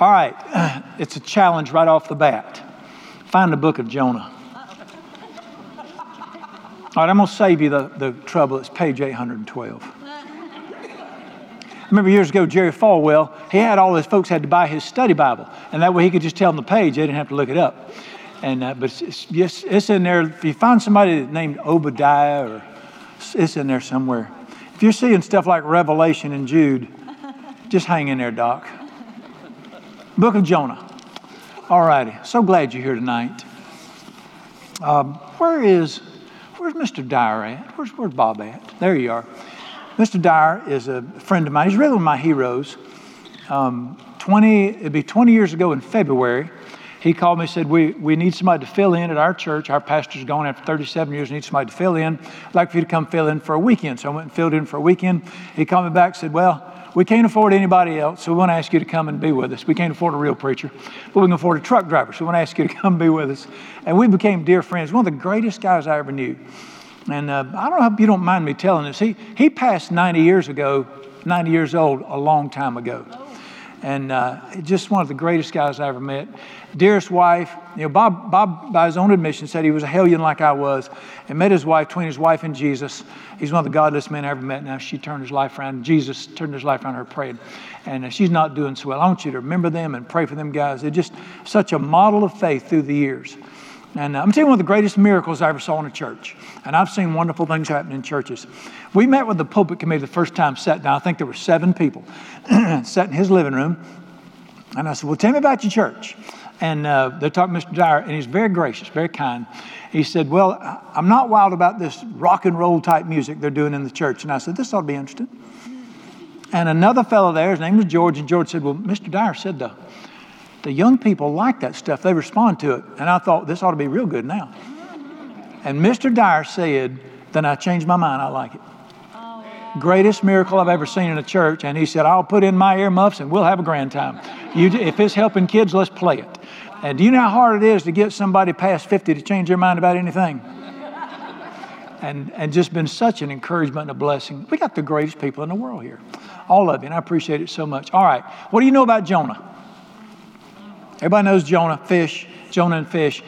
All right, it's a challenge right off the bat. Find the book of Jonah. All right, I'm going to save you the, the trouble. It's page 812. I remember years ago, Jerry Falwell, he had all his folks had to buy his study Bible, and that way he could just tell them the page. They didn't have to look it up. And uh, but it's, it's, it's in there. If you find somebody named Obadiah, or it's in there somewhere. If you're seeing stuff like Revelation and Jude, just hang in there, Doc. Book of Jonah. All righty. So glad you're here tonight. Um, where is Where's Mr. Dyer at? Where's, where's Bob at? There you are. Mr. Dyer is a friend of mine. He's really one of my heroes. Um, 20, it'd be 20 years ago in February, he called me and said, we, we need somebody to fill in at our church. Our pastor's gone after 37 years, need somebody to fill in. I'd like for you to come fill in for a weekend. So I went and filled in for a weekend. He called me back and said, well, we can't afford anybody else, so we want to ask you to come and be with us. We can't afford a real preacher, but we can afford a truck driver, so we want to ask you to come and be with us. And we became dear friends. One of the greatest guys I ever knew. And uh, I don't know if you don't mind me telling this. He, he passed 90 years ago, 90 years old, a long time ago. And uh, just one of the greatest guys I ever met. Dearest wife, you know, Bob, Bob, by his own admission, said he was a hellion like I was, and met his wife, between his wife and Jesus. He's one of the godliest men I ever met. Now she turned his life around. Jesus turned his life around her praying, and uh, she's not doing so well. I want you to remember them and pray for them guys. They're just such a model of faith through the years. And uh, I'm telling you one of the greatest miracles I ever saw in a church. And I've seen wonderful things happen in churches. We met with the pulpit committee the first time, sat down. I think there were seven people, sat in his living room. And I said, Well, tell me about your church. And uh, they talked to Mr. Dyer, and he's very gracious, very kind. He said, Well, I'm not wild about this rock and roll type music they're doing in the church. And I said, This ought to be interesting. And another fellow there, his name was George, and George said, Well, Mr. Dyer said the the young people like that stuff. They respond to it. And I thought, this ought to be real good now. And Mr. Dyer said, then I changed my mind. I like it. Greatest miracle I've ever seen in a church. And he said, I'll put in my earmuffs and we'll have a grand time. You, if it's helping kids, let's play it. And do you know how hard it is to get somebody past 50 to change their mind about anything? And, and just been such an encouragement and a blessing. We got the greatest people in the world here. All of you, and I appreciate it so much. All right, what do you know about Jonah? Everybody knows Jonah, fish, Jonah and fish.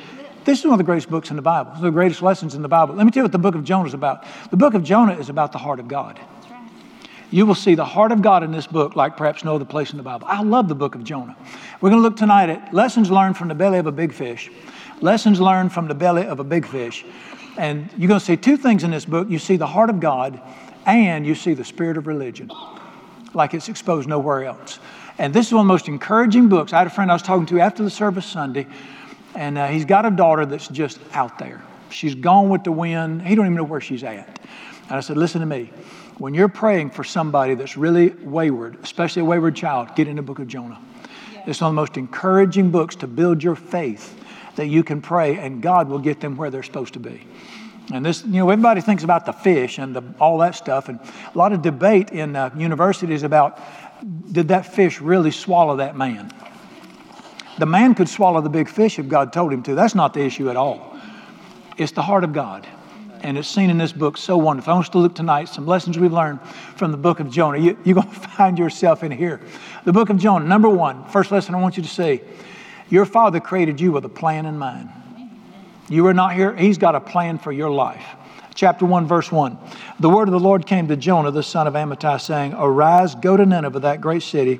This is one of the greatest books in the Bible. One of the greatest lessons in the Bible. Let me tell you what the book of Jonah is about. The book of Jonah is about the heart of God. You will see the heart of God in this book like perhaps no other place in the Bible. I love the book of Jonah. We're going to look tonight at lessons learned from the belly of a big fish. Lessons learned from the belly of a big fish. And you're going to see two things in this book. You see the heart of God and you see the spirit of religion like it's exposed nowhere else. And this is one of the most encouraging books. I had a friend I was talking to after the service Sunday, and uh, he's got a daughter that's just out there. She's gone with the wind. He don't even know where she's at. And I said, listen to me. When you're praying for somebody that's really wayward, especially a wayward child, get in the book of Jonah. Yeah. It's one of the most encouraging books to build your faith that you can pray and God will get them where they're supposed to be. And this, you know, everybody thinks about the fish and the, all that stuff, and a lot of debate in uh, universities about did that fish really swallow that man? The man could swallow the big fish if God told him to. That's not the issue at all. It's the heart of God. And it's seen in this book so wonderful. I want us to look tonight some lessons we've learned from the book of Jonah. You, you're going to find yourself in here. The book of Jonah, number one, first lesson I want you to see your father created you with a plan in mind. You are not here, he's got a plan for your life chapter 1, verse 1. The word of the Lord came to Jonah, the son of Amittai, saying, Arise, go to Nineveh, that great city,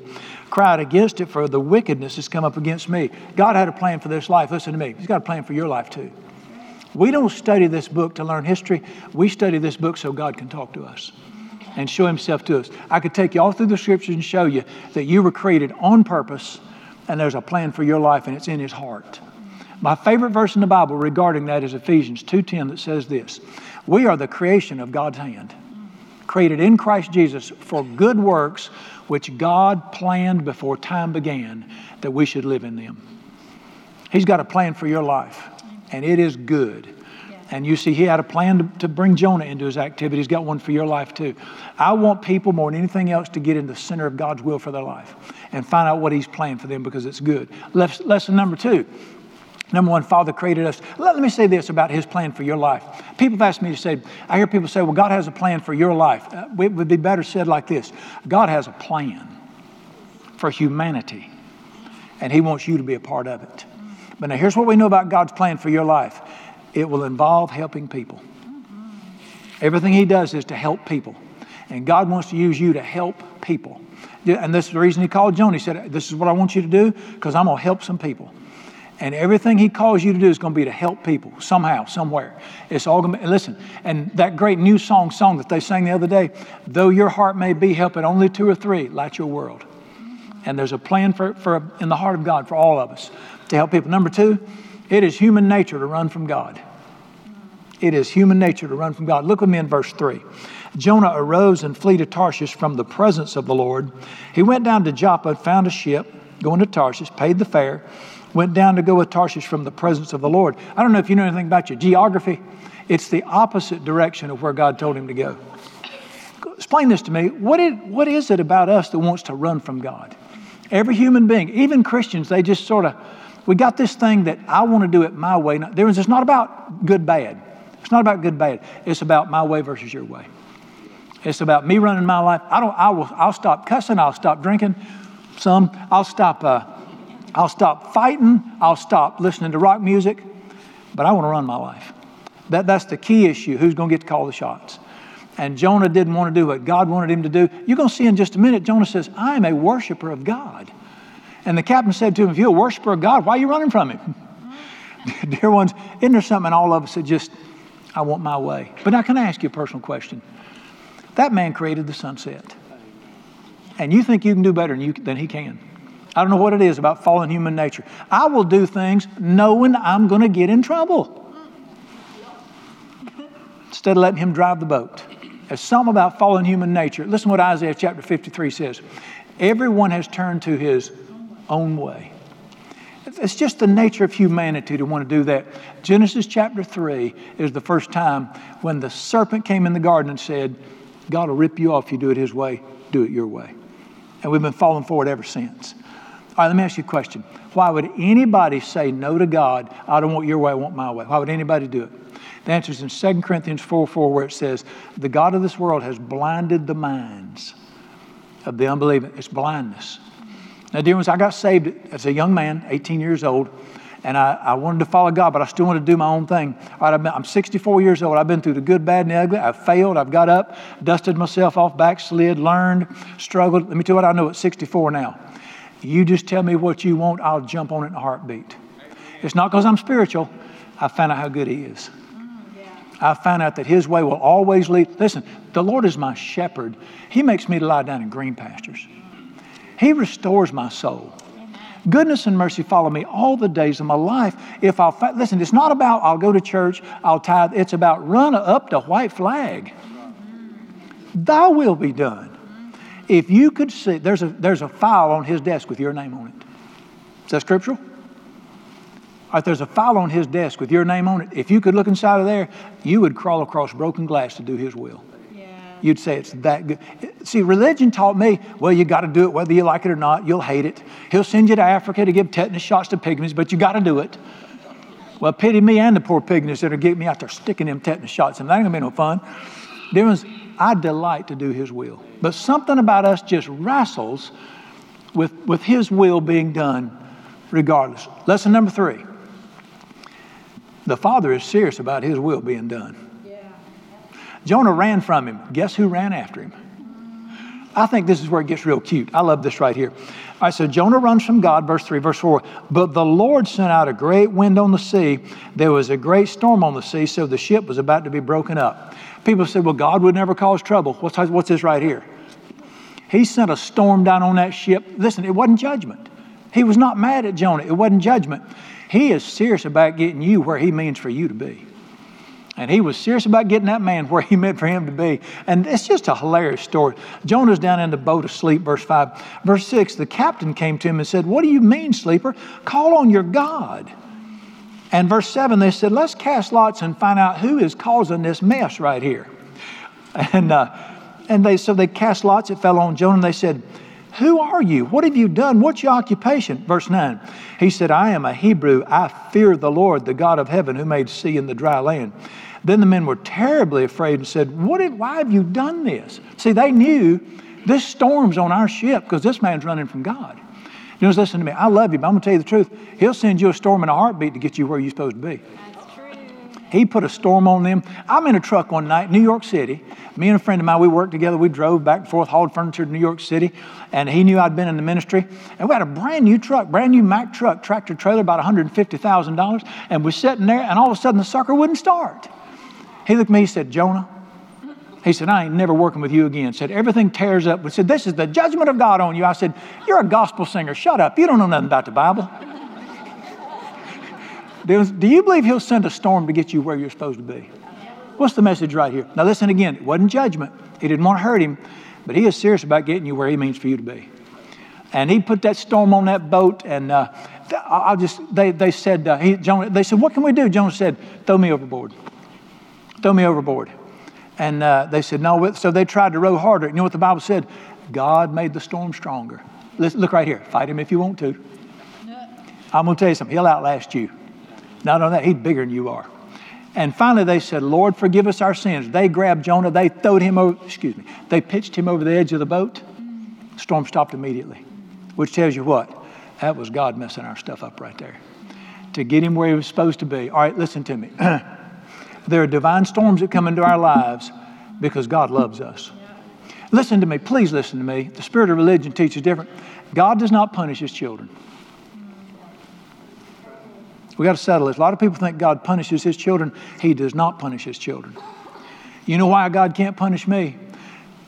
cry out against it, for the wickedness has come up against me. God had a plan for this life. Listen to me. He's got a plan for your life too. We don't study this book to learn history. We study this book so God can talk to us and show himself to us. I could take you all through the scriptures and show you that you were created on purpose and there's a plan for your life and it's in his heart. My favorite verse in the Bible regarding that is Ephesians 2:10 that says this. We are the creation of God's hand, created in Christ Jesus for good works which God planned before time began that we should live in them. He's got a plan for your life, and it is good. And you see, he had a plan to, to, bring Jonah into his activity. He's got one for your life too. I want people more than anything else to get in the center of God's will for their life and find out what he's planned for them because it's good. Lesson number two Number one, Father created us. Let, let, me say this about His plan for your life. People have asked me to say, I hear people say, well, God has a plan for your life. Uh, it would be better said like this God has a plan for humanity. and He wants you to be a part of it. But now, here's what we know about God's plan for your life it will involve helping people. Everything He does is to help people. And God wants to use you to help people. And this is the reason He called Jonah. He said, This is what I want you to do because I'm going to help some people. And everything he calls you to do is going to be to help people somehow, somewhere. It's all going to be, listen, and that great new song song that they sang the other day, though your heart may be helping only two or three, light your world. And there's a plan for, for in the heart of God for all of us to help people. Number two, it is human nature to run from God. It is human nature to run from God. Look with me in verse 3. Jonah arose and flee to Tarshish from the presence of the Lord. He went down to Joppa, found a ship going to Tarshish, paid the fare went down to go with Tarshish from the presence of the Lord. I don't know if you know anything about your geography. It's the opposite direction of where God told him to go. Explain this to me. What, is, what is it about us that wants to run from God? Every human being, even Christians, they just sort of, we got this thing that I want to do it my way. There is, it's not about good, bad. It's not about good, bad. It's about my way versus your way. It's about me running my life. I don't, I will, I'll stop cussing. I'll stop drinking some. I'll stop uh, I'll stop fighting, I'll stop listening to rock music, but I want to run my life. That, that's the key issue who's going to get to call the shots? And Jonah didn't want to do what God wanted him to do. You're going to see in just a minute, Jonah says, I'm a worshiper of God. And the captain said to him, If you're a worshiper of God, why are you running from him? Dear ones, isn't there something in all of us that just, I want my way? But now, can I ask you a personal question? That man created the sunset. And you think you can do better than, you, than he can. I don't know what it is about fallen human nature. I will do things knowing I'm going to get in trouble instead of letting him drive the boat. There's something about fallen human nature. Listen what Isaiah chapter 53 says. Everyone has turned to his own way. It's just the nature of humanity to want to do that. Genesis chapter 3 is the first time when the serpent came in the garden and said, God will rip you off if you do it his way, do it your way. And we've been falling for it ever since. All right, let me ask you a question. Why would anybody say no to God? I don't want your way, I want my way. Why would anybody do it? The answer is in 2 Corinthians 4 4, where it says, The God of this world has blinded the minds of the unbelieving. It's blindness. Now, dear ones, I got saved as a young man, 18 years old, and I, I wanted to follow God, but I still wanted to do my own thing. All right, I'm 64 years old. I've been through the good, bad, and the ugly. I've failed. I've got up, dusted myself off, backslid, learned, struggled. Let me tell you what I know at 64 now. You just tell me what you want, I'll jump on it in a heartbeat. It's not because I'm spiritual. I found out how good He is. I found out that His way will always lead. Listen, the Lord is my shepherd. He makes me to lie down in green pastures. He restores my soul. Goodness and mercy follow me all the days of my life. If I'll listen, it's not about I'll go to church, I'll tithe. It's about run up the white flag. Thy will be done. If you could see, there's a, there's a file on his desk with your name on it. Is that scriptural? If there's a file on his desk with your name on it. If you could look inside of there, you would crawl across broken glass to do his will. Yeah. You'd say it's that good. See, religion taught me, well, you got to do it whether you like it or not. You'll hate it. He'll send you to Africa to give tetanus shots to pygmies, but you got to do it. Well, pity me and the poor pygmies that are getting me out there sticking them tetanus shots, and that ain't gonna be no fun. Difference, I delight to do His will. But something about us just wrestles with, with His will being done regardless. Lesson number three the Father is serious about His will being done. Yeah. Jonah ran from him. Guess who ran after him? I think this is where it gets real cute. I love this right here. All right, so Jonah runs from God, verse 3, verse 4. But the Lord sent out a great wind on the sea. There was a great storm on the sea, so the ship was about to be broken up. People said, well, God would never cause trouble. What's, what's this right here? He sent a storm down on that ship. Listen, it wasn't judgment. He was not mad at Jonah. It wasn't judgment. He is serious about getting you where he means for you to be. And he was serious about getting that man where he meant for him to be. And it's just a hilarious story. Jonah's down in the boat asleep, verse 5. Verse 6 the captain came to him and said, What do you mean, sleeper? Call on your God. And verse 7, they said, let's cast lots and find out who is causing this mess right here. And, uh, and they, so they cast lots, it fell on Jonah, and they said, Who are you? What have you done? What's your occupation? Verse 9, he said, I am a Hebrew. I fear the Lord, the God of heaven, who made sea and the dry land. Then the men were terribly afraid and said, what Why have you done this? See, they knew this storm's on our ship because this man's running from God. You know, listen to me. I love you, but I'm going to tell you the truth. He'll send you a storm in a heartbeat to get you where you're supposed to be. He put a storm on them. I'm in a truck one night, New York City. Me and a friend of mine, we worked together. We drove back and forth, hauled furniture to New York City, and he knew I'd been in the ministry. And we had a brand new truck, brand new Mack truck, tractor trailer, about $150,000. And we're sitting there, and all of a sudden the sucker wouldn't start. He looked at me, he said, Jonah, he said, I ain't never working with you again. Said, everything tears up. We said, this is the judgment of God on you. I said, you're a gospel singer. Shut up. You don't know nothing about the Bible. Do you believe he'll send a storm to get you where you're supposed to be? What's the message right here? Now, listen again. It wasn't judgment. He didn't want to hurt him, but he is serious about getting you where he means for you to be. And he put that storm on that boat, and uh, I'll just, they, they said, uh, he, Jonah, they said, what can we do? Jonah said, throw me overboard. Throw me overboard. And uh, they said, no. So they tried to row harder. You know what the Bible said? God made the storm stronger. Listen, look right here. Fight him if you want to. I'm going to tell you something. He'll outlast you. Not only that, he's bigger than you are. And finally they said, Lord, forgive us our sins. They grabbed Jonah, they throwed him over, excuse me, they pitched him over the edge of the boat. Storm stopped immediately, which tells you what? That was God messing our stuff up right there. To get him where he was supposed to be. All right, listen to me. there are divine storms that come into our lives because God loves us. Listen to me, please listen to me. The spirit of religion teaches different. God does not punish his children. We got to settle this. A lot of people think God punishes his children. He does not punish his children. You know why God can't punish me?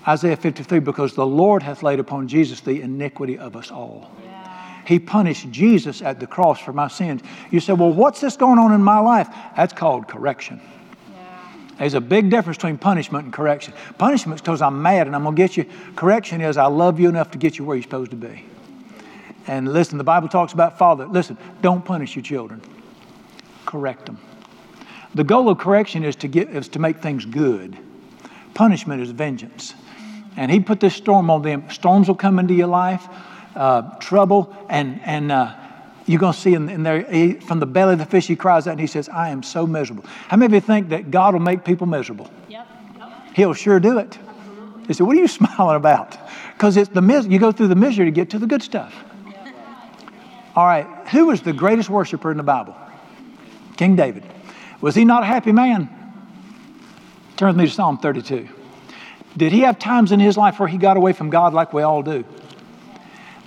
Isaiah 53 because the Lord hath laid upon Jesus the iniquity of us all. He punished Jesus at the cross for my sins. You say, well, what's this going on in my life? That's called correction. There's a big difference between punishment and correction. Punishment is because I'm mad and I'm going to get you. Correction is I love you enough to get you where you're supposed to be. And listen, the Bible talks about father. Listen, don't punish your children correct them. The goal of correction is to, get, is to make things good. Punishment is vengeance. And he put this storm on them. Storms will come into your life, uh, trouble, and, and uh, you're going to see in, in there, he, from the belly of the fish, he cries out and he says, I am so miserable. How many of you think that God will make people miserable? Yep. yep. He'll sure do it. He said, What are you smiling about? Because it's the mis- you go through the misery to get to the good stuff. All right, who was the greatest worshiper in the Bible? King David. Was he not a happy man? Turn with me to Psalm 32. Did he have times in his life where he got away from God like we all do?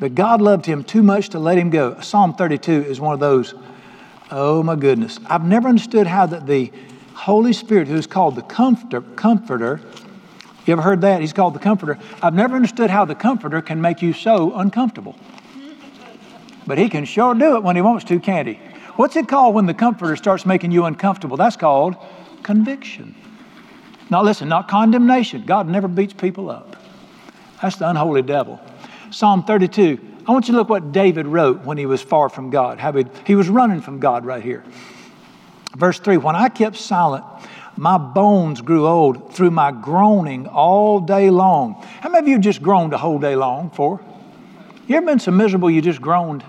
But God loved him too much to let him go. Psalm 32 is one of those, oh my goodness. I've never understood how that the Holy Spirit, who's called the comforter, comforter, you ever heard that? He's called the comforter. I've never understood how the comforter can make you so uncomfortable. But he can sure do it when he wants to, can't he? What's it called when the comforter starts making you uncomfortable? That's called conviction. Now, listen, not condemnation. God never beats people up. That's the unholy devil. Psalm 32. I want you to look what David wrote when he was far from God. How he, was running from God right here. Verse 3 When I kept silent, my bones grew old through my groaning all day long. How many of you just groaned a whole day long for? You ever been so miserable you just groaned?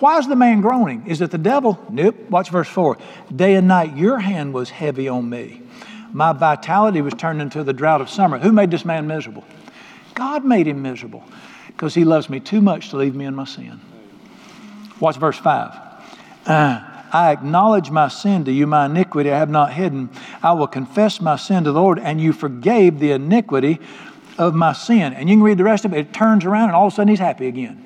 Why is the man groaning? Is it the devil? Nope. Watch verse 4. Day and night, your hand was heavy on me. My vitality was turned into the drought of summer. Who made this man miserable? God made him miserable because he loves me too much to leave me in my sin. Watch verse 5. Uh, I acknowledge my sin to you, my iniquity I have not hidden. I will confess my sin to the Lord, and you forgave the iniquity of my sin. And you can read the rest of it. It turns around, and all of a sudden he's happy again.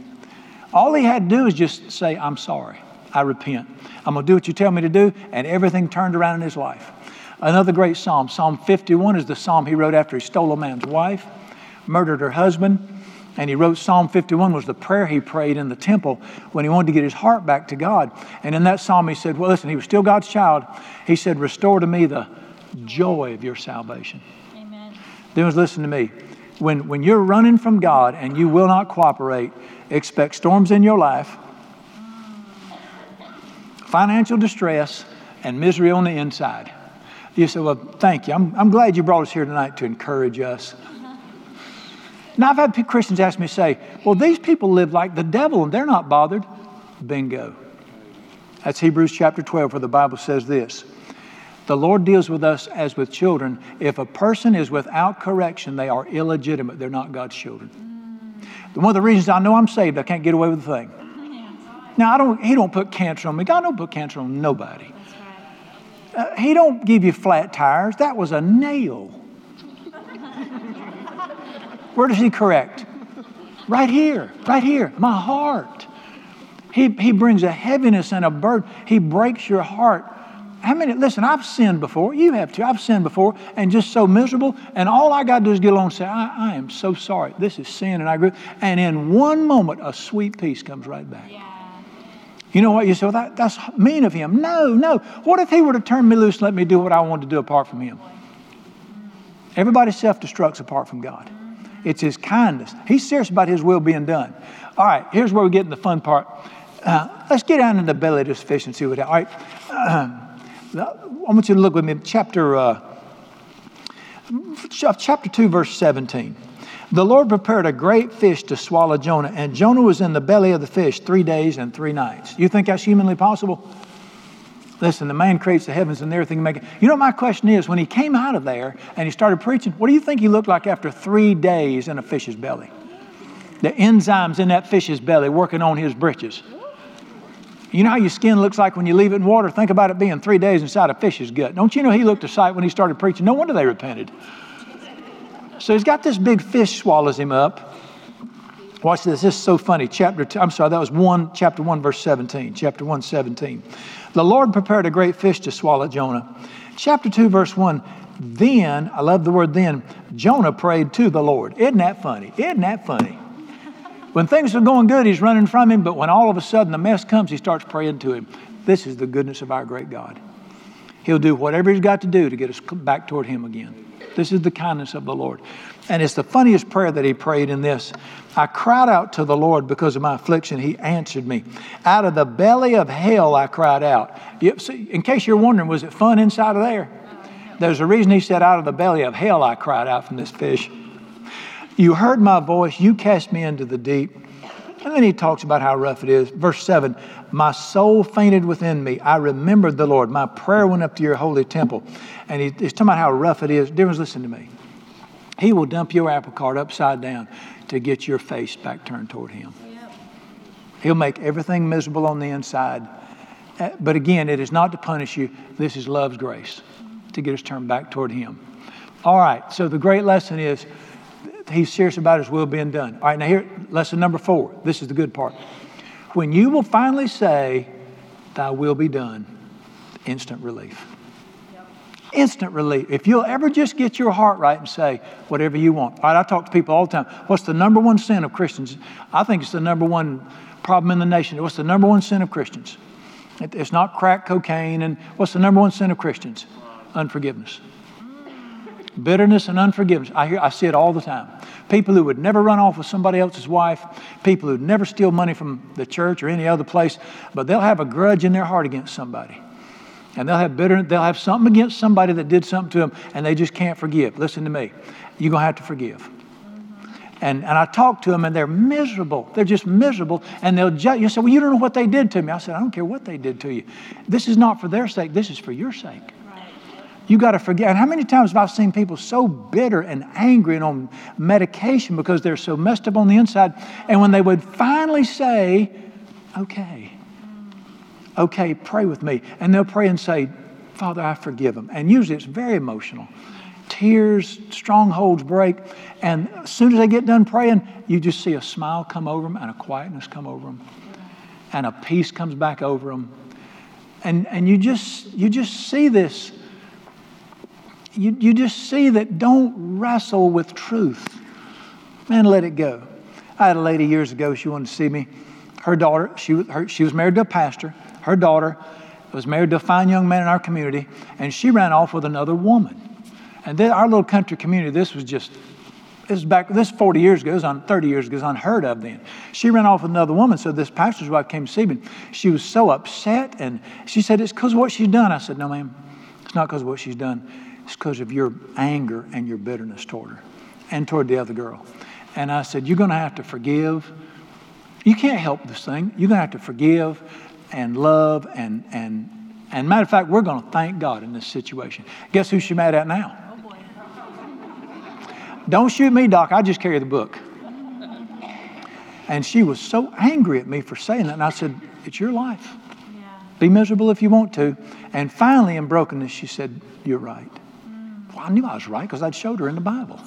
All he had to do is just say, I'm sorry. I repent. I'm going to do what you tell me to do, and everything turned around in his life. Another great psalm, Psalm 51, is the psalm he wrote after he stole a man's wife, murdered her husband, and he wrote Psalm 51 was the prayer he prayed in the temple when he wanted to get his heart back to God. And in that psalm, he said, Well, listen, he was still God's child. He said, Restore to me the joy of your salvation. Amen. Then listen to me. When, when you're running from God and you will not cooperate, expect storms in your life, financial distress, and misery on the inside. You say, Well, thank you. I'm, I'm glad you brought us here tonight to encourage us. Now, I've had Christians ask me, say, Well, these people live like the devil and they're not bothered. Bingo. That's Hebrews chapter 12, where the Bible says this The Lord deals with us as with children. If a person is without correction, they are illegitimate, they're not God's children. One of the reasons I know I'm saved, I can't get away with the thing. Now, I don't, he don't put cancer on me. God don't put cancer on nobody. Uh, he don't give you flat tires. That was a nail. Where does he correct? Right here, right here, my heart. He, he brings a heaviness and a burden. He breaks your heart. How many, listen, I've sinned before. You have too. I've sinned before and just so miserable. And all I got to do is get along and say, I, I am so sorry. This is sin and I agree. And in one moment, a sweet peace comes right back. Yeah. You know what? You say, well, that, that's mean of him. No, no. What if he were to turn me loose and let me do what I want to do apart from him? Everybody self destructs apart from God. It's his kindness. He's serious about his will being done. All right, here's where we get in the fun part. Uh, let's get down in the belly of this fish and see what. All right, I want you to look with me, chapter uh, chapter two, verse seventeen. The Lord prepared a great fish to swallow Jonah, and Jonah was in the belly of the fish three days and three nights. You think that's humanly possible? Listen, the man creates the heavens and everything. Make it. You know, my question is when he came out of there and he started preaching, what do you think he looked like after three days in a fish's belly? The enzymes in that fish's belly working on his britches. You know how your skin looks like when you leave it in water? Think about it being three days inside a fish's gut. Don't you know he looked a sight when he started preaching? No wonder they repented. So he's got this big fish swallows him up. Watch this. This is so funny. Chapter two, I'm sorry, that was one, chapter 1, verse 17. Chapter 1, 17. The Lord prepared a great fish to swallow Jonah. Chapter 2, verse 1. Then, I love the word then, Jonah prayed to the Lord. Isn't that funny? Isn't that funny? When things are going good, he's running from him, but when all of a sudden the mess comes, he starts praying to him. This is the goodness of our great God. He'll do whatever he's got to do to get us back toward him again. This is the kindness of the Lord. And it's the funniest prayer that he prayed in this. I cried out to the Lord because of my affliction. He answered me. Out of the belly of hell, I cried out. In case you're wondering, was it fun inside of there? There's a reason he said, Out of the belly of hell, I cried out from this fish. You heard my voice. You cast me into the deep. And then he talks about how rough it is. Verse 7 My soul fainted within me. I remembered the Lord. My prayer went up to your holy temple. And he, he's talking about how rough it is. Dear listen to me. He will dump your apple cart upside down to get your face back turned toward him. He'll make everything miserable on the inside. Uh, but again, it is not to punish you. This is love's grace to get us turned back toward him. All right, so the great lesson is he's serious about his will being done. All right, now here, lesson number four. This is the good part. When you will finally say, Thy will be done, instant relief. Instant relief. If you'll ever just get your heart right and say whatever you want. All right, I talk to people all the time. What's the number one sin of Christians? I think it's the number one problem in the nation. What's the number one sin of Christians? It's not crack cocaine. And what's the number one sin of Christians? Unforgiveness. Bitterness and unforgiveness. I hear, I see it all the time. People who would never run off with somebody else's wife, people who never steal money from the church or any other place, but they'll have a grudge in their heart against somebody. And they'll have bitterness, they'll have something against somebody that did something to them, and they just can't forgive. Listen to me. You're going to have to forgive. And, and I talk to them, and they're miserable. They're just miserable. And they'll judge. You say, Well, you don't know what they did to me. I said, I don't care what they did to you. This is not for their sake, this is for your sake. You got to forget. And how many times have I seen people so bitter and angry and on medication because they're so messed up on the inside? And when they would finally say, okay, okay, pray with me. And they'll pray and say, Father, I forgive them. And usually it's very emotional. Tears, strongholds break. And as soon as they get done praying, you just see a smile come over them and a quietness come over them. And a peace comes back over them. And, and you, just, you just see this you, you just see that don't wrestle with truth. Man, let it go. I had a lady years ago, she wanted to see me. Her daughter, she, her, she was married to a pastor. Her daughter was married to a fine young man in our community, and she ran off with another woman. And then our little country community, this was just, this was back, this 40 years ago, on 30 years ago, was unheard of then. She ran off with another woman, so this pastor's wife came to see me. She was so upset, and she said, It's because of what she's done. I said, No, ma'am, it's not because of what she's done. It's because of your anger and your bitterness toward her and toward the other girl. And I said, You're going to have to forgive. You can't help this thing. You're going to have to forgive and love and, and, and matter of fact, we're going to thank God in this situation. Guess who she's mad at now? Don't shoot me, Doc. I just carry the book. And she was so angry at me for saying that. And I said, It's your life. Yeah. Be miserable if you want to. And finally, in brokenness, she said, You're right. Mm. Well, I knew I was right because I'd showed her in the Bible.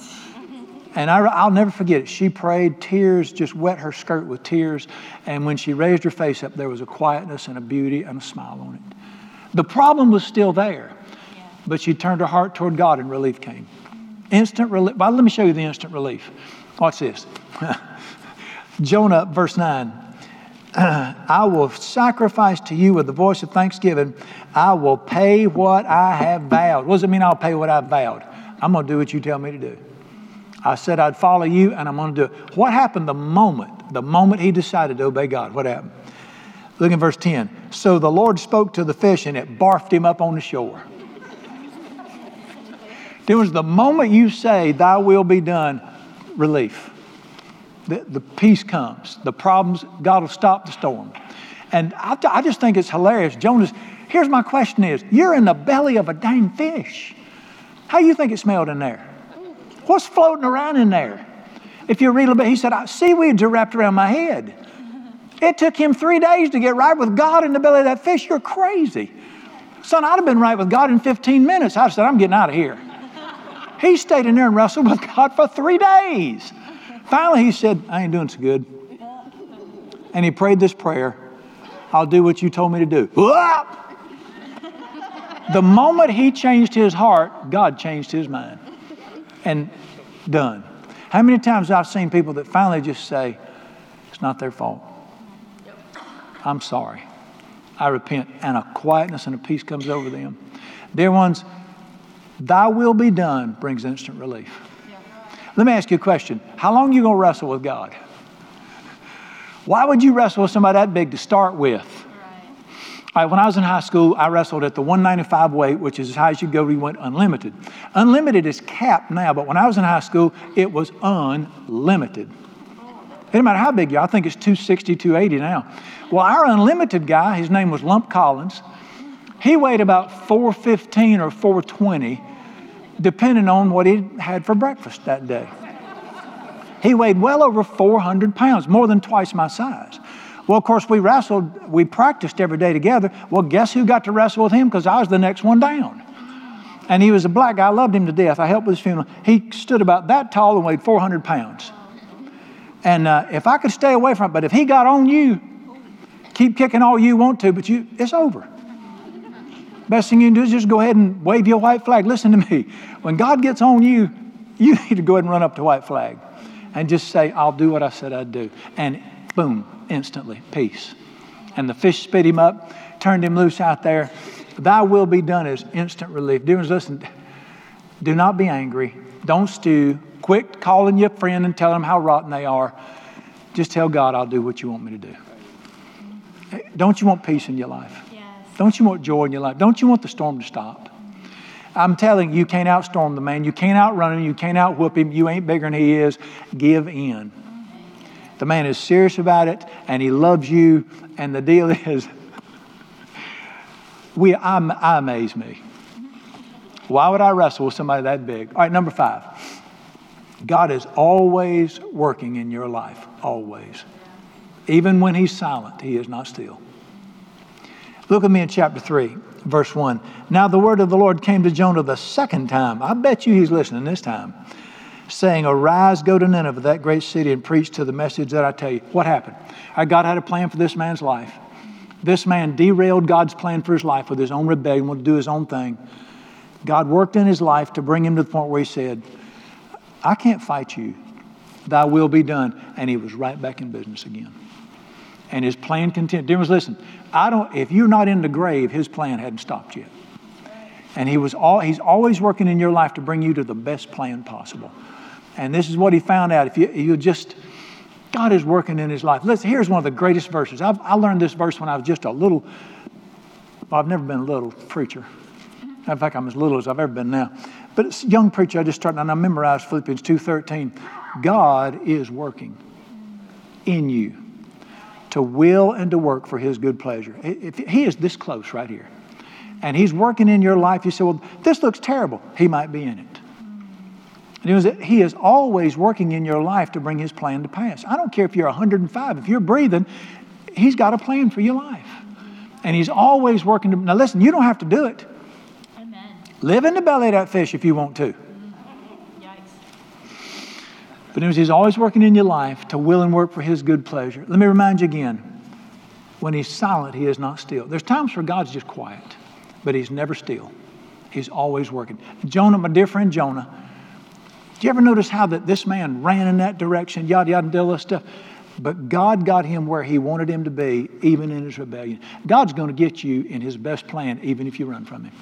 And I, will never forget it. She prayed, tears just wet her skirt with tears. And when she raised her face up, there was a quietness and a beauty and a smile on it. The problem was still there, yeah. but she turned her heart toward God and relief came. Instant relief. Well, let me show you the instant relief. Watch this. Jonah, verse 9. I will sacrifice to you with the voice of thanksgiving. I will pay what I have vowed. What does it mean I'll pay what I've vowed? I'm going to do what you tell me to do. I said I'd follow you and I'm going to do it. What happened the moment, the moment he decided to obey God? What happened? Look in verse 10. So the Lord spoke to the fish and it barfed him up on the shore. There was the moment you say, Thy will be done, relief. The, the peace comes. The problems, God will stop the storm. And I, I just think it's hilarious. Jonas, here's my question is, you're in the belly of a dang fish. How do you think it smelled in there? What's floating around in there? If you read a little bit, he said, seaweeds are wrapped around my head. It took him three days to get right with God in the belly of that fish. You're crazy. Son, I'd have been right with God in 15 minutes. I said, I'm getting out of here. He stayed in there and wrestled with God for three days. Finally, he said, I ain't doing so good. And he prayed this prayer I'll do what you told me to do. The moment he changed his heart, God changed his mind and done. How many times I've seen people that finally just say, it's not their fault. I'm sorry. I repent. And a quietness and a peace comes over them. Dear ones, thy will be done brings instant relief. Let me ask you a question. How long are you going to wrestle with God? Why would you wrestle with somebody that big to start with? When I was in high school, I wrestled at the 195 weight, which is as high as you go. We went unlimited. Unlimited is capped now, but when I was in high school, it was unlimited. It doesn't matter how big you are. I think it's 260, 280 now. Well, our unlimited guy, his name was Lump Collins. He weighed about 415 or 420, depending on what he had for breakfast that day. He weighed well over 400 pounds, more than twice my size. Well, of course, we wrestled, we practiced every day together. Well, guess who got to wrestle with him? Because I was the next one down. And he was a black guy. I loved him to death. I helped with his funeral. He stood about that tall and weighed 400 pounds. And uh, if I could stay away from it, but if he got on you, keep kicking all you want to, but you, it's over. Best thing you can do is just go ahead and wave your white flag. Listen to me. When God gets on you, you need to go ahead and run up to white flag and just say, I'll do what I said I'd do. And boom, instantly, peace. And the fish spit him up, turned him loose out there. Thy will be done is instant relief. Dear ones, listen, do not be angry. Don't stew. Quit calling your friend and telling them how rotten they are. Just tell God, I'll do what you want me to do. Don't you want peace in your life? Yes. Don't you want joy in your life? Don't you want the storm to stop? I'm telling you, you can't outstorm the man. You can't outrun him. You can't outwhoop him. You ain't bigger than he is. Give in. The man is serious about it and he loves you. And the deal is, we, I'm, I amaze me. Why would I wrestle with somebody that big? All right, number five. God is always working in your life, always. Even when He's silent, He is not still. Look at me in chapter 3, verse 1. Now the word of the Lord came to Jonah the second time. I bet you he's listening this time saying, Arise, go to Nineveh, that great city, and preach to the message that I tell you. What happened? Uh, God had a plan for this man's life. This man derailed God's plan for his life with his own rebellion, wanted to do his own thing. God worked in his life to bring him to the point where he said, I can't fight you. Thy will be done. And he was right back in business again. And his plan continued. Dear listen, I don't, if you're not in the grave, his plan hadn't stopped yet. And he was all, he's always working in your life to bring you to the best plan possible. And this is what he found out. If you, you just, God is working in his life. Listen, here's one of the greatest verses. I've, I learned this verse when I was just a little, well, I've never been a little preacher. In fact, I'm as little as I've ever been now. But it's young preacher, I just started, and I memorized Philippians 2.13. God is working in you to will and to work for his good pleasure. If he is this close right here, and he's working in your life, you say, well, this looks terrible. He might be in it. And it was, he is always working in your life to bring his plan to pass. I don't care if you're 105, if you're breathing, he's got a plan for your life. And he's always working to. Now, listen, you don't have to do it. Amen. Live in the belly of that fish if you want to. But he's always working in your life to will and work for his good pleasure. Let me remind you again when he's silent, he is not still. There's times where God's just quiet, but he's never still. He's always working. Jonah, my dear friend Jonah, do you ever notice how that this man ran in that direction, yada yada, and all this stuff? But God got him where he wanted him to be, even in his rebellion. God's going to get you in his best plan, even if you run from him.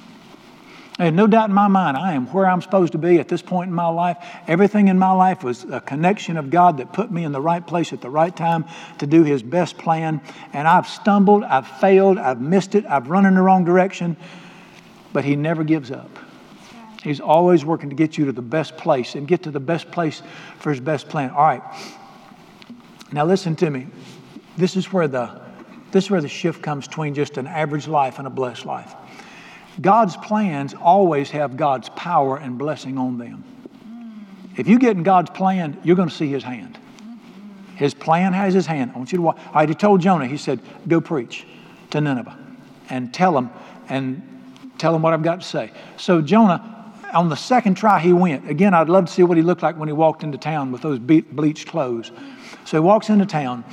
Have no doubt in my mind, I am where I'm supposed to be at this point in my life. Everything in my life was a connection of God that put me in the right place at the right time to do His best plan. And I've stumbled, I've failed, I've missed it, I've run in the wrong direction, but He never gives up. He's always working to get you to the best place and get to the best place for His best plan. All right. Now listen to me. This is where the this is where the shift comes between just an average life and a blessed life. God's plans always have God's power and blessing on them. If you get in God's plan, you're going to see His hand. His plan has His hand. I want you to watch. I he told Jonah, He said, Go preach to Nineveh and tell them and tell them what I've got to say. So Jonah, on the second try, he went. Again, I'd love to see what he looked like when he walked into town with those bleached clothes. So he walks into town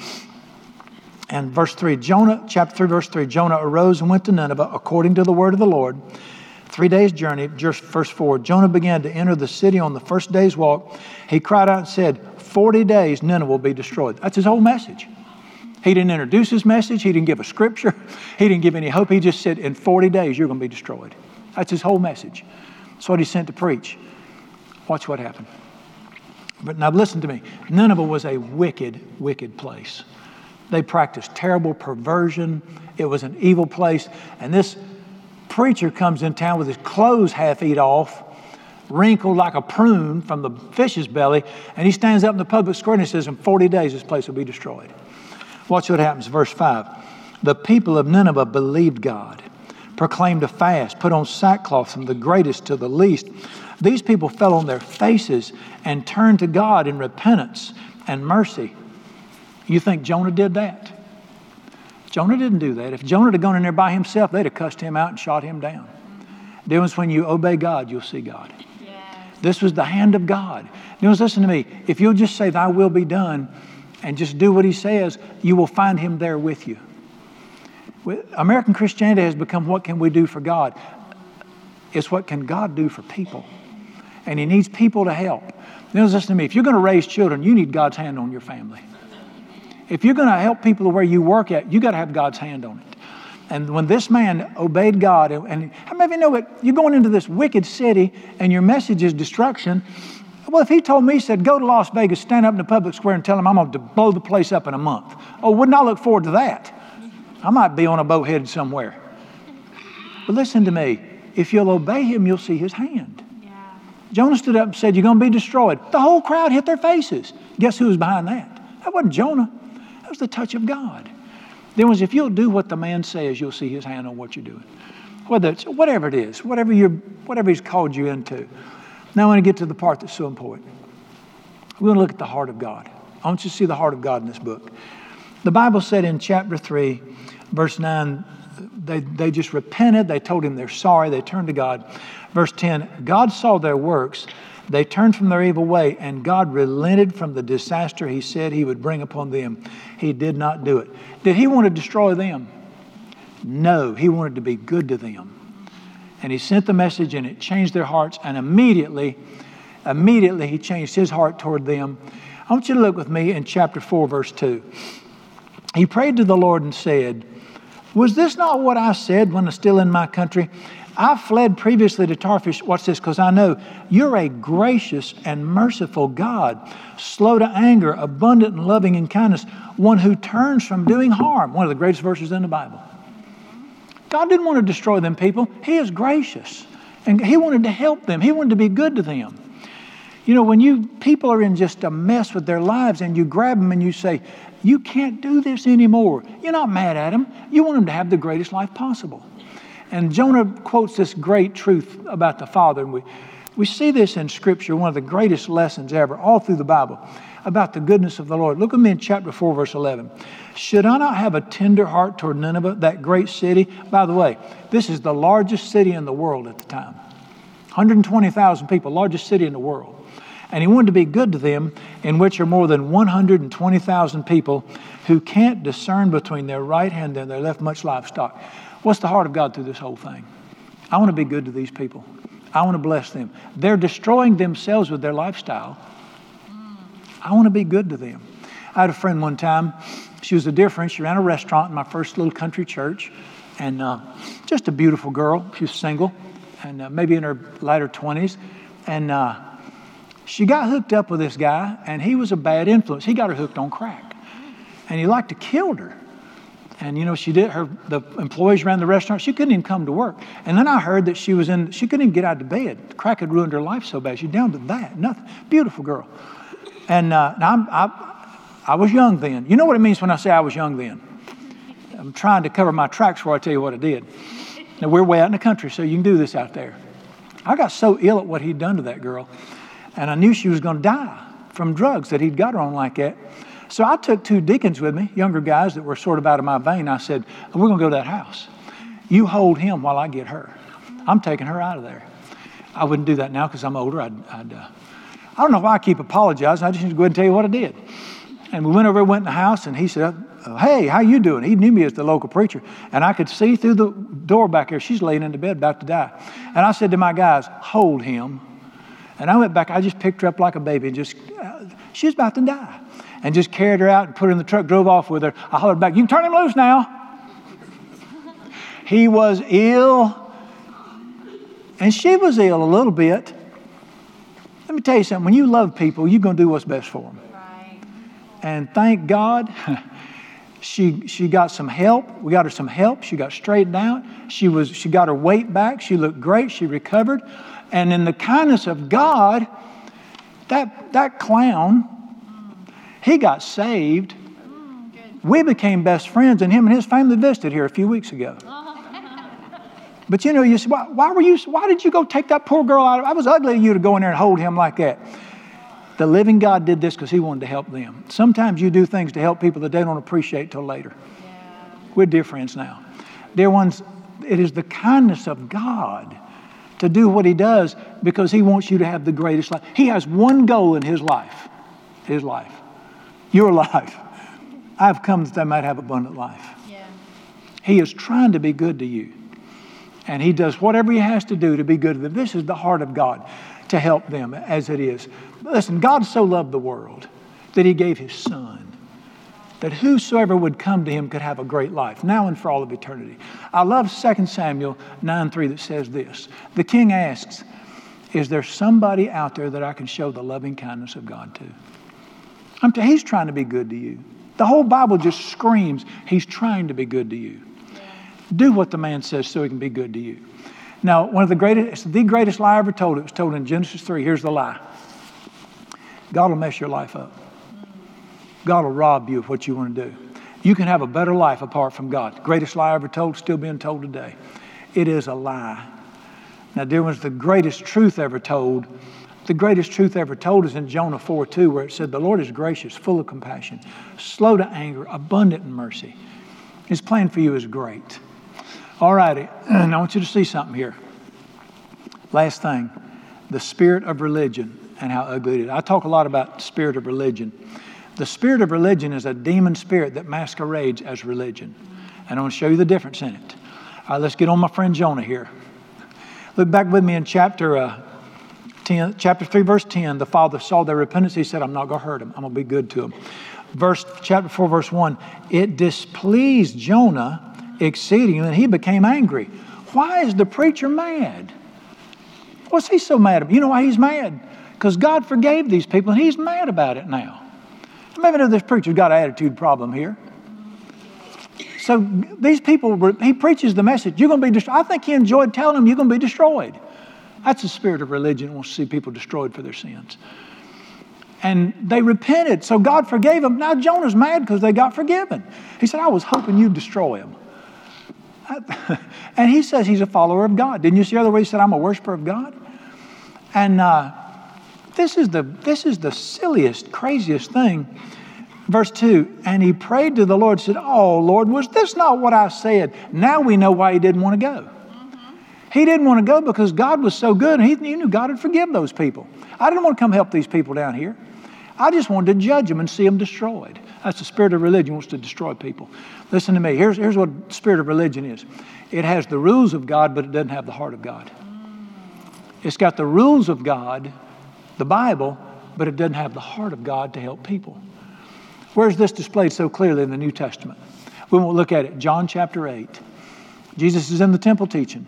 and verse 3, Jonah, chapter 3, verse 3, Jonah arose and went to Nineveh according to the word of the Lord. Three days' journey, just verse 4, Jonah began to enter the city on the first day's walk. He cried out and said, 40 days Nineveh will be destroyed. That's his whole message. He didn't introduce his message. He didn't give a scripture. He didn't give any hope. He just said, in 40 days, you're going to be destroyed. That's his whole message. That's what he sent to preach. Watch what happened. But now listen to me. Nineveh was a wicked, wicked place. They practiced terrible perversion. It was an evil place. And this preacher comes in town with his clothes half eat off, wrinkled like a prune from the fish's belly, and he stands up in the public square and he says, In 40 days, this place will be destroyed. Watch what happens, verse 5. The people of Nineveh believed God, proclaimed a fast, put on sackcloth from the greatest to the least. These people fell on their faces and turned to God in repentance and mercy. You think Jonah did that? Jonah didn't do that. If Jonah had gone in there by himself, they'd have cussed him out and shot him down. The difference when you obey God, you'll see God. This was the hand of God. You listen to me. If you'll just say, Thy will be done, and just do what He says, you will find Him there with you. American Christianity has become what can we do for God? It's what can God do for people. And He needs people to help. Know, listen to me. If you're going to raise children, you need God's hand on your family. If you're going to help people where you work at, you got to have God's hand on it. And when this man obeyed God, and how many of you know it? You're going into this wicked city, and your message is destruction. Well, if he told me, he said, go to Las Vegas, stand up in the public square, and tell him I'm going to blow the place up in a month. Oh, wouldn't I look forward to that? I might be on a boat headed somewhere. But listen to me. If you'll obey him, you'll see his hand. Yeah. Jonah stood up and said, You're going to be destroyed. The whole crowd hit their faces. Guess who was behind that? That wasn't Jonah that was the touch of God. Then was if you'll do what the man says, you'll see his hand on what you're doing. Whether it's whatever it is, whatever you're, whatever he's called you into. Now I want to get to the part that's so important. We're going to look at the heart of God. I want you to see the heart of God in this book. The Bible said in chapter 3, verse 9, they, they just repented. They told him they're sorry. They turned to God. Verse 10, God saw their works they turned from their evil way, and God relented from the disaster He said He would bring upon them. He did not do it. Did He want to destroy them? No, He wanted to be good to them. And He sent the message, and it changed their hearts, and immediately, immediately He changed His heart toward them. I want you to look with me in chapter 4, verse 2. He prayed to the Lord and said, Was this not what I said when I was still in my country? I fled previously to Tarshish, watch this, because I know you're a gracious and merciful God, slow to anger, abundant in loving and kindness, one who turns from doing harm. One of the greatest verses in the Bible. God didn't want to destroy them people. He is gracious. And He wanted to help them. He wanted to be good to them. You know, when you people are in just a mess with their lives and you grab them and you say, You can't do this anymore, you're not mad at him. You want him to have the greatest life possible. And Jonah quotes this great truth about the Father. And we, We see this in Scripture, one of the greatest lessons ever, all through the Bible, about the goodness of the Lord. Look at me in chapter 4, verse 11. Should I not have a tender heart toward Nineveh, that great city? By the way, this is the largest city in the world at the time 120,000 people, largest city in the world. And he wanted to be good to them, in which are more than 120,000 people who can't discern between their right hand and their left, much livestock. What's the heart of God through this whole thing? I want to be good to these people. I want to bless them. They're destroying themselves with their lifestyle. I want to be good to them. I had a friend one time. She was a dear friend. She ran a restaurant in my first little country church, and uh, just a beautiful girl. She was single, and uh, maybe in her later twenties, and uh, she got hooked up with this guy, and he was a bad influence. He got her hooked on crack, and he liked to kill her. And you know, she did her the employees ran the restaurant. She couldn't even come to work. And then I heard that she was in she couldn't even get out of bed. Crack had ruined her life so bad. She's down to that. Nothing. Beautiful girl. And uh, i I, was young then. You know what it means when I say I was young then? I'm trying to cover my tracks before I tell you what I did. Now we're way out in the country, so you can do this out there. I got so ill at what he'd done to that girl, and I knew she was going to die from drugs that he'd got her on like that. So I took two deacons with me, younger guys that were sort of out of my vein. I said, We're going to go to that house. You hold him while I get her. I'm taking her out of there. I wouldn't do that now because I'm older. I'd, I'd uh, I don't know why I keep apologizing. I just need to go ahead and tell you what I did. And we went over, and went in the house, and he said, uh, "Hey, how you doing?" He knew me as the local preacher, and I could see through the door back there. She's laying in the bed, about to die. And I said to my guys, "Hold him." And I went back. I just picked her up like a baby, and just uh, was about to die and just carried her out and put her in the truck, drove off with her. I hollered back, You can turn him loose now. he was ill, and she was ill a little bit. Let me tell you something when you love people, you're going to do what's best for them. Right. And thank God. she she got some help. We got her some help. She got straightened out. She was she got her weight back. She looked great. She recovered. And in the kindness of God, that that clown he got saved. We became best friends, and him and his family visited here a few weeks ago. But you know, you say, why, why, were you? Why did you go take that poor girl out? Of, I was ugly to you to go in there and hold him like that. The living God did this because He wanted to help them. Sometimes you do things to help people that they don't appreciate till later. We're dear friends now, dear ones. It is the kindness of God to do what He does because He wants you to have the greatest life. He has one goal in His life. His life your life. I've come that they might have abundant life. Yeah. He is trying to be good to you. And he does whatever he has to do to be good to them. This is the heart of God to help them as it is. Listen, God so loved the world that he gave his son that whosoever would come to him could have a great life, now and for all of eternity. I love 2 Samuel 9 3 that says this. The king asks, Is there somebody out there that I can show the loving kindness of God to? I'm t- he's trying to be good to you. The whole Bible just screams, He's trying to be good to you. Do what the man says so he can be good to you. Now, one of the greatest, the greatest lie ever told, it was told in Genesis 3. Here's the lie God will mess your life up. God will rob you of what you want to do. You can have a better life apart from God. Greatest lie ever told, still being told today. It is a lie. Now, dear ones, the greatest truth ever told the greatest truth ever told is in Jonah 4 2, where it said, The Lord is gracious, full of compassion, slow to anger, abundant in mercy. His plan for you is great. All righty, and I want you to see something here. Last thing the spirit of religion and how ugly it is. I talk a lot about spirit of religion. The spirit of religion is a demon spirit that masquerades as religion. And I want to show you the difference in it. All right, let's get on my friend Jonah here. Look back with me in chapter uh, 10, chapter 3, verse 10, the father saw their repentance. He said, I'm not going to hurt them. I'm going to be good to them. Verse, chapter 4, verse 1, it displeased Jonah exceedingly, and he became angry. Why is the preacher mad? What's he so mad about? You know why he's mad? Because God forgave these people, and he's mad about it now. Maybe this preacher's got an attitude problem here. So these people, he preaches the message, you're going to be destroyed. I think he enjoyed telling them, you're going to be destroyed. That's the spirit of religion, wants to see people destroyed for their sins. And they repented, so God forgave them. Now Jonah's mad because they got forgiven. He said, I was hoping you'd destroy them. and he says he's a follower of God. Didn't you see the other way he said, I'm a worshiper of God? And uh, this, is the, this is the silliest, craziest thing. Verse 2 And he prayed to the Lord, said, Oh, Lord, was this not what I said? Now we know why he didn't want to go. He didn't want to go because God was so good and he, he knew God would forgive those people. I didn't want to come help these people down here. I just wanted to judge them and see them destroyed. That's the spirit of religion, wants to destroy people. Listen to me. Here's, here's what spirit of religion is it has the rules of God, but it doesn't have the heart of God. It's got the rules of God, the Bible, but it doesn't have the heart of God to help people. Where's this displayed so clearly in the New Testament? We won't look at it. John chapter 8. Jesus is in the temple teaching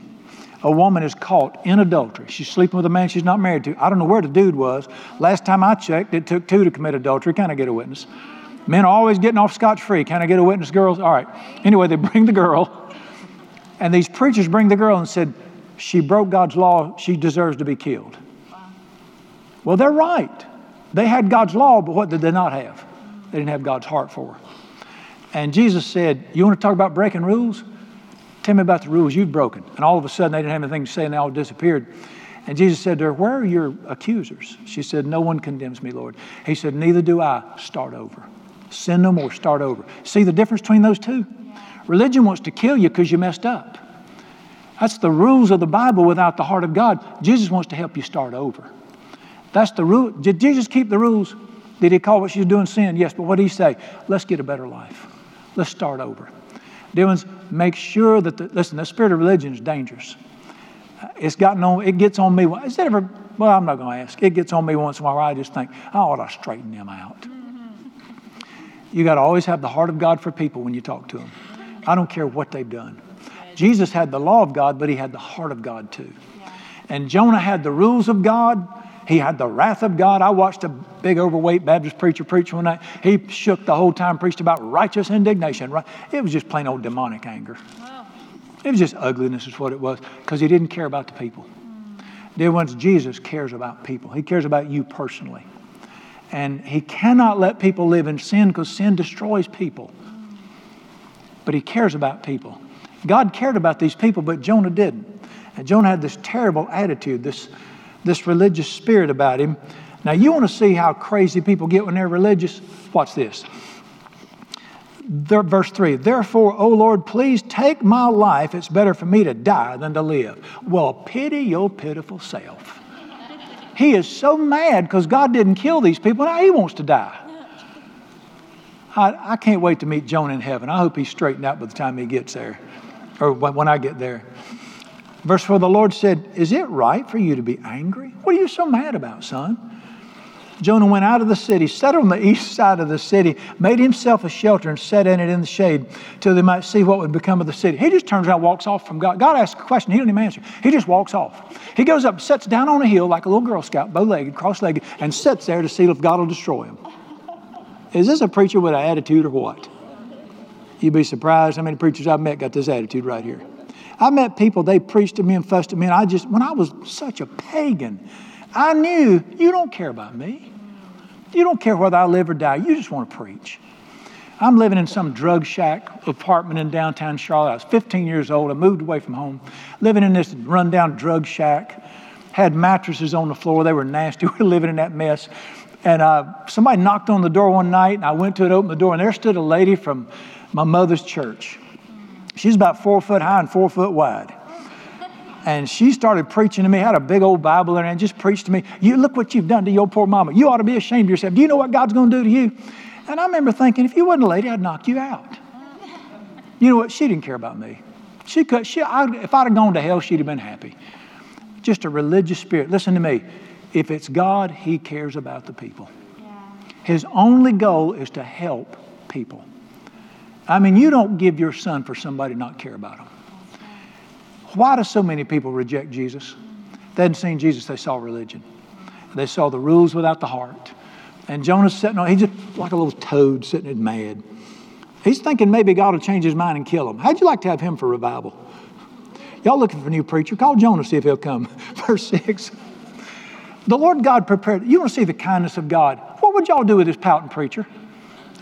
a woman is caught in adultery. She's sleeping with a man she's not married to. I don't know where the dude was. Last time I checked, it took two to commit adultery. Can I get a witness? Men are always getting off scotch free. Can I get a witness, girls? All right. Anyway, they bring the girl, and these preachers bring the girl and said, She broke God's law. She deserves to be killed. Well, they're right. They had God's law, but what did they not have? They didn't have God's heart for. And Jesus said, You want to talk about breaking rules? Tell me about the rules you've broken. And all of a sudden, they didn't have anything to say, and they all disappeared. And Jesus said to her, Where are your accusers? She said, No one condemns me, Lord. He said, Neither do I. Start over. Sin no more. Start over. See the difference between those two? Religion wants to kill you because you messed up. That's the rules of the Bible without the heart of God. Jesus wants to help you start over. That's the rule. Did Jesus keep the rules? Did he call what she's doing sin? Yes, but what did he say? Let's get a better life. Let's start over. Dear ones, make sure that the, listen, the spirit of religion is dangerous. Uh, it's gotten on, it gets on me. Is that ever, well, I'm not going to ask. It gets on me once in a while I just think, I ought to straighten them out. You got to always have the heart of God for people when you talk to them. I don't care what they've done. Jesus had the law of God, but he had the heart of God too. And Jonah had the rules of God, he had the wrath of God. I watched a big overweight Baptist preacher preach one night. He shook the whole time, preached about righteous indignation. It was just plain old demonic anger. It was just ugliness, is what it was, because he didn't care about the people. Dear ones, Jesus cares about people. He cares about you personally. And he cannot let people live in sin because sin destroys people. But he cares about people. God cared about these people, but Jonah didn't. And Jonah had this terrible attitude, this this religious spirit about him. Now, you want to see how crazy people get when they're religious? Watch this. Verse 3 Therefore, O Lord, please take my life. It's better for me to die than to live. Well, pity your pitiful self. He is so mad because God didn't kill these people. Now he wants to die. I, I, can't wait to meet Jonah in heaven. I hope he's straightened out by the time he gets there, or when I get there. Verse 4 the Lord said, Is it right for you to be angry? What are you so mad about, son? Jonah went out of the city, sat on the east side of the city, made himself a shelter, and sat in it in the shade till they might see what would become of the city. He just turns around walks off from God. God asks a question, he doesn't even answer. He just walks off. He goes up, sits down on a hill like a little Girl Scout, bow legged, cross legged, and sits there to see if God will destroy him. Is this a preacher with an attitude or what? You'd be surprised how many preachers I've met got this attitude right here. I met people, they preached to me and fussed at me, and I just, when I was such a pagan, I knew you don't care about me. You don't care whether I live or die. You just want to preach. I'm living in some drug shack apartment in downtown Charlotte. I was 15 years old. I moved away from home, living in this rundown drug shack. Had mattresses on the floor. They were nasty. We were living in that mess. And uh, somebody knocked on the door one night, and I went to it, opened the door, and there stood a lady from my mother's church. She's about four foot high and four foot wide. And she started preaching to me, had a big old Bible in her, and just preached to me. You look what you've done to your poor mama. You ought to be ashamed of yourself. Do you know what God's going to do to you? And I remember thinking, if you wasn't a lady, I'd knock you out. You know what? She didn't care about me. She could. She. I, if I'd have gone to hell, she'd have been happy. Just a religious spirit. Listen to me. If it's God, He cares about the people. His only goal is to help people. I mean, you don't give your son for somebody not care about him. Why do so many people reject Jesus? They hadn't seen Jesus, they saw religion. They saw the rules without the heart. And Jonah's sitting on, he's just like a little toad sitting there mad. He's thinking maybe God will change his mind and kill him. How'd you like to have him for revival? Y'all looking for a new preacher? Call Jonah, see if he'll come. Verse 6. The Lord God prepared, you want to see the kindness of God. What would y'all do with this pouting preacher?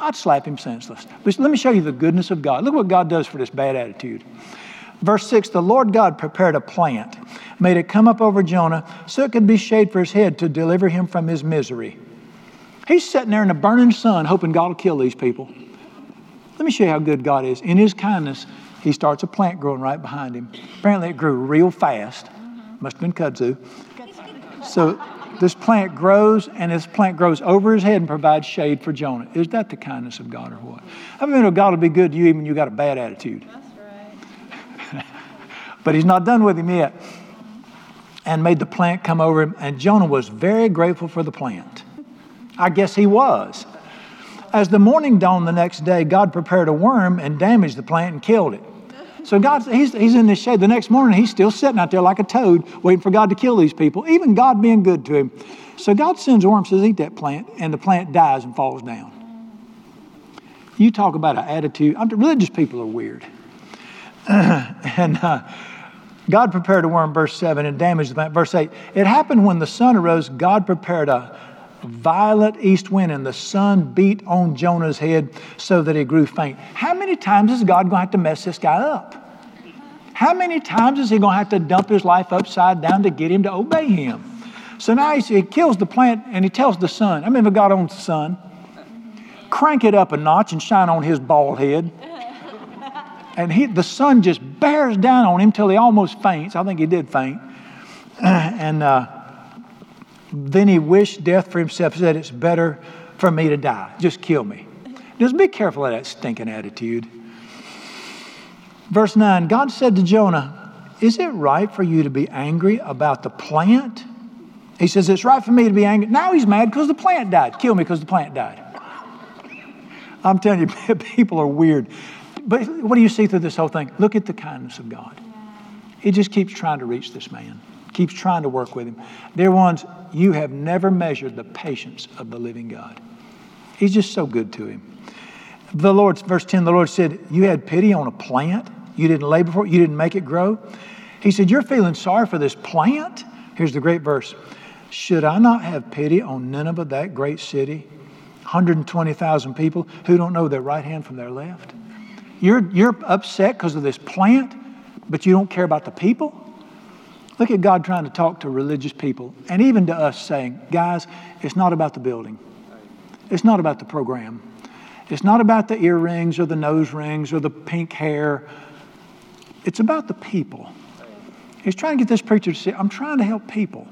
I'd slap him senseless. But let me show you the goodness of God. Look what God does for this bad attitude. Verse 6 The Lord God prepared a plant made it come up over Jonah so it could be shade for his head to deliver him from his misery. He's sitting there in the burning sun hoping God will kill these people. Let me show you how good God is. In his kindness, he starts a plant growing right behind him. Apparently, it grew real fast. Must have been kudzu. So this plant grows, and this plant grows over his head and provides shade for Jonah. Is that the kindness of God or what? I mean, God will be good to you even when you got a bad attitude. That's right. but he's not done with him yet. And made the plant come over him, and Jonah was very grateful for the plant. I guess he was. As the morning dawned the next day, God prepared a worm and damaged the plant and killed it. So God, he's, he's in the shade. The next morning, he's still sitting out there like a toad, waiting for God to kill these people, even God being good to him. So God sends worms, says, eat that plant, and the plant dies and falls down. You talk about an attitude. I'm, religious people are weird. and uh, God prepared a worm, verse 7, and damaged the plant. Verse 8, it happened when the sun arose, God prepared a violent east wind and the sun beat on Jonah's head so that he grew faint. How many times is God going to have to mess this guy up? How many times is he going to have to dump his life upside down to get him to obey him? So now he, kills the plant and he tells the sun. I remember God owns the sun. Crank it up a notch and shine on his bald head. And he, the sun just bears down on him till he almost faints. I think he did faint. And uh, then he wished death for himself, said, It's better for me to die. Just kill me. Just be careful of that stinking attitude. Verse 9 God said to Jonah, Is it right for you to be angry about the plant? He says, It's right for me to be angry. Now he's mad because the plant died. Kill me because the plant died. I'm telling you, people are weird. But what do you see through this whole thing? Look at the kindness of God. He just keeps trying to reach this man keeps trying to work with him. Dear ones, you have never measured the patience of the living God. He's just so good to him. The Lord, verse 10, the Lord said, You had pity on a plant. You didn't labor for it, you didn't make it grow. He said, You're feeling sorry for this plant? Here's the great verse Should I not have pity on Nineveh, that great city? 120,000 people who don't know their right hand from their left. You're, you're upset because of this plant, but you don't care about the people? Look at God trying to talk to religious people and even to us saying, guys, it's not about the building. It's not about the program. It's not about the earrings or the nose rings or the pink hair. It's about the people. He's trying to get this preacher to say, I'm trying to help people.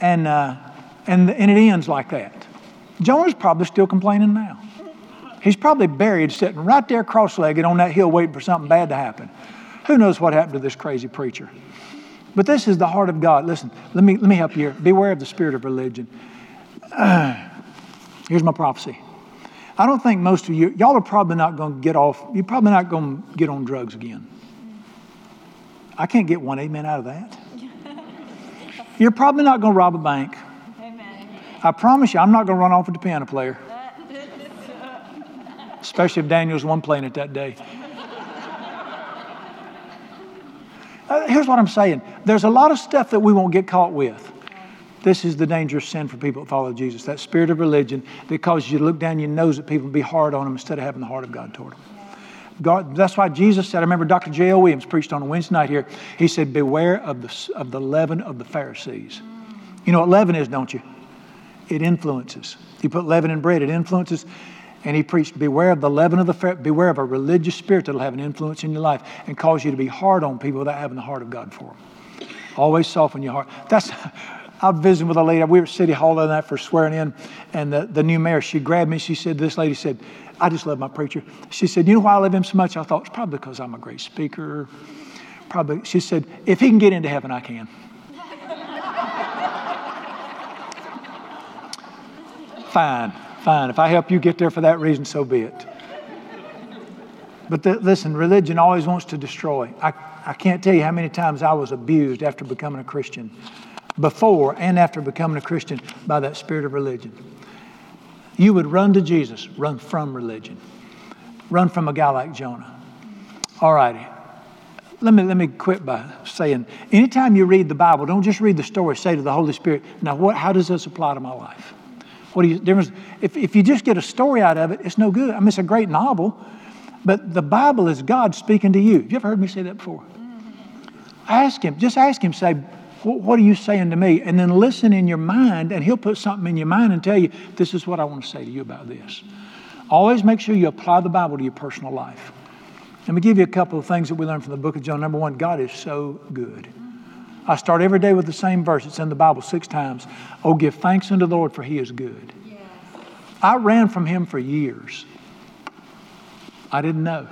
And, uh, and, and it ends like that. Jonah's probably still complaining now. He's probably buried sitting right there cross legged on that hill waiting for something bad to happen. Who knows what happened to this crazy preacher? But this is the heart of God. Listen, let me, let me help you here. Beware of the spirit of religion. Uh, here's my prophecy. I don't think most of you, y'all are probably not going to get off, you're probably not going to get on drugs again. I can't get one amen out of that. You're probably not going to rob a bank. Amen. I promise you, I'm not going to run off with the piano player. Especially if Daniel's one playing it that day. Uh, Uh, here's what I'm saying there's a lot of stuff that we won't get caught with. This is the dangerous sin for people that follow Jesus. That spirit of religion that causes you to look down your nose at people and be hard on them instead of having the heart of God toward them. God, that's why Jesus said, I remember Dr. J.L. Williams preached on a Wednesday night here. He said, Beware of the, of the leaven of the Pharisees. You know what leaven is, don't you? It influences. You put leaven in bread, it influences and he preached, beware of the leaven of the, beware of a religious spirit that'll have an influence in your life and cause you to be hard on people without having the heart of God for them. Always soften your heart. That's, I was visiting with a lady. We were at City Hall the night for swearing in, and the, the new mayor, she grabbed me. She said, this lady said, I just love my preacher. She said, you know why I love him so much? I thought, it's probably because I'm a great speaker. Probably, she said, if he can get into heaven, I can. Fine. Fine. If I help you get there for that reason, so be it. But the, listen, religion always wants to destroy. I, I can't tell you how many times I was abused after becoming a Christian, before and after becoming a Christian, by that spirit of religion. You would run to Jesus, run from religion, run from a guy like Jonah. All righty. Let me, let me quit by saying anytime you read the Bible, don't just read the story, say to the Holy Spirit, now what, how does this apply to my life? What do you, difference? If, if you just get a story out of it, it's no good. I mean, it's a great novel, but the Bible is God speaking to you. Have you ever heard me say that before? Ask him, just ask him, say, what are you saying to me? And then listen in your mind, and he'll put something in your mind and tell you, this is what I want to say to you about this. Always make sure you apply the Bible to your personal life. Let me give you a couple of things that we learned from the book of John. Number one, God is so good. I start every day with the same verse. It's in the Bible six times. Oh, give thanks unto the Lord, for he is good. Yes. I ran from him for years. I didn't know.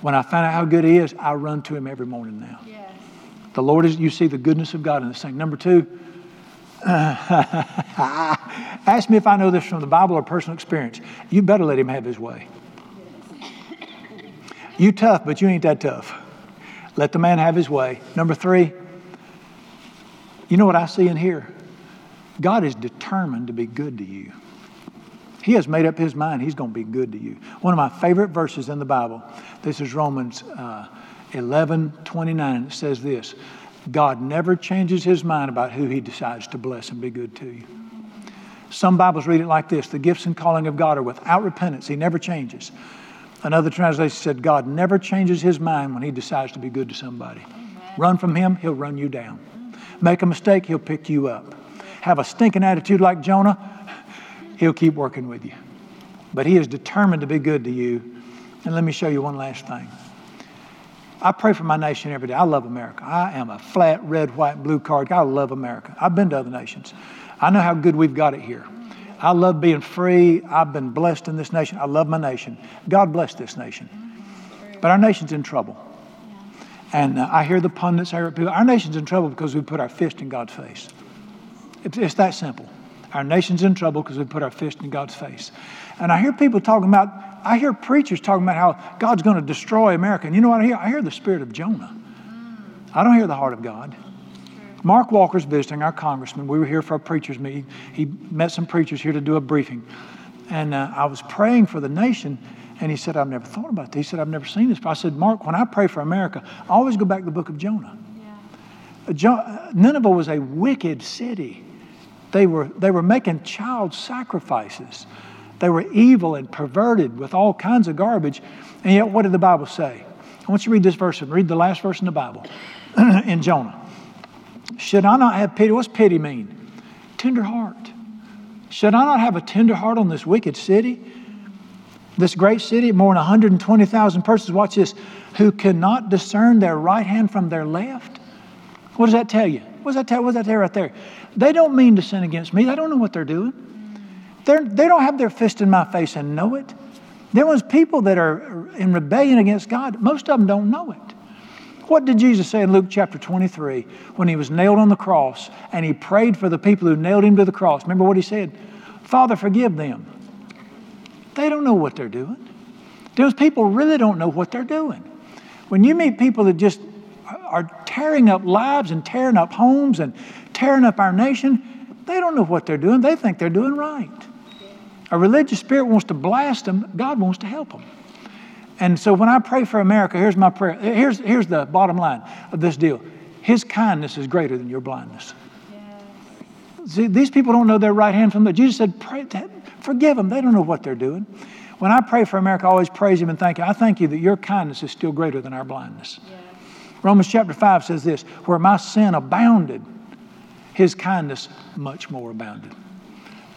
When I found out how good he is, I run to him every morning now. Yes. The Lord is, you see the goodness of God in this thing. Number two, ask me if I know this from the Bible or personal experience. You better let him have his way. You tough, but you ain't that tough. Let the man have his way. Number three, you know what I see in here? God is determined to be good to you. He has made up his mind he's going to be good to you. One of my favorite verses in the Bible, this is Romans uh, 11 29. It says this God never changes his mind about who he decides to bless and be good to you. Some Bibles read it like this The gifts and calling of God are without repentance, he never changes. Another translation said, God never changes his mind when he decides to be good to somebody. Amen. Run from him, he'll run you down. Make a mistake, he'll pick you up. Have a stinking attitude like Jonah, he'll keep working with you. But he is determined to be good to you. And let me show you one last thing. I pray for my nation every day. I love America. I am a flat red, white, blue card. I love America. I've been to other nations. I know how good we've got it here. I love being free. I've been blessed in this nation. I love my nation. God bless this nation. But our nation's in trouble. And uh, I hear the pundits, I hear people, our nation's in trouble because we put our fist in God's face. It's, it's that simple. Our nation's in trouble because we put our fist in God's face. And I hear people talking about, I hear preachers talking about how God's going to destroy America. And you know what I hear? I hear the spirit of Jonah. I don't hear the heart of God. Mark Walker's visiting, our congressman. We were here for a preacher's meeting. He met some preachers here to do a briefing. And uh, I was praying for the nation, and he said, I've never thought about this. He said, I've never seen this. But I said, Mark, when I pray for America, I always go back to the book of Jonah. Yeah. Uh, Nineveh was a wicked city. They were, they were making child sacrifices. They were evil and perverted with all kinds of garbage. And yet, what did the Bible say? I want you to read this verse and read the last verse in the Bible in Jonah. Should I not have pity? What's pity mean? Tender heart. Should I not have a tender heart on this wicked city? This great city, more than 120,000 persons, watch this, who cannot discern their right hand from their left? What does that tell you? What does that tell, what does that tell right there? They don't mean to sin against me. They don't know what they're doing. They're, they don't have their fist in my face and know it. There was people that are in rebellion against God. Most of them don't know it. What did Jesus say in Luke chapter 23 when he was nailed on the cross and he prayed for the people who nailed him to the cross? Remember what he said? Father, forgive them. They don't know what they're doing. Those people really don't know what they're doing. When you meet people that just are tearing up lives and tearing up homes and tearing up our nation, they don't know what they're doing. They think they're doing right. A religious spirit wants to blast them, God wants to help them. And so when I pray for America, here's my prayer. Here's, here's the bottom line of this deal His kindness is greater than your blindness. See, these people don't know their right hand from the. Jesus said, pray, forgive them. They don't know what they're doing. When I pray for America, I always praise Him and thank you. I thank you that your kindness is still greater than our blindness. Romans chapter 5 says this where my sin abounded, His kindness much more abounded.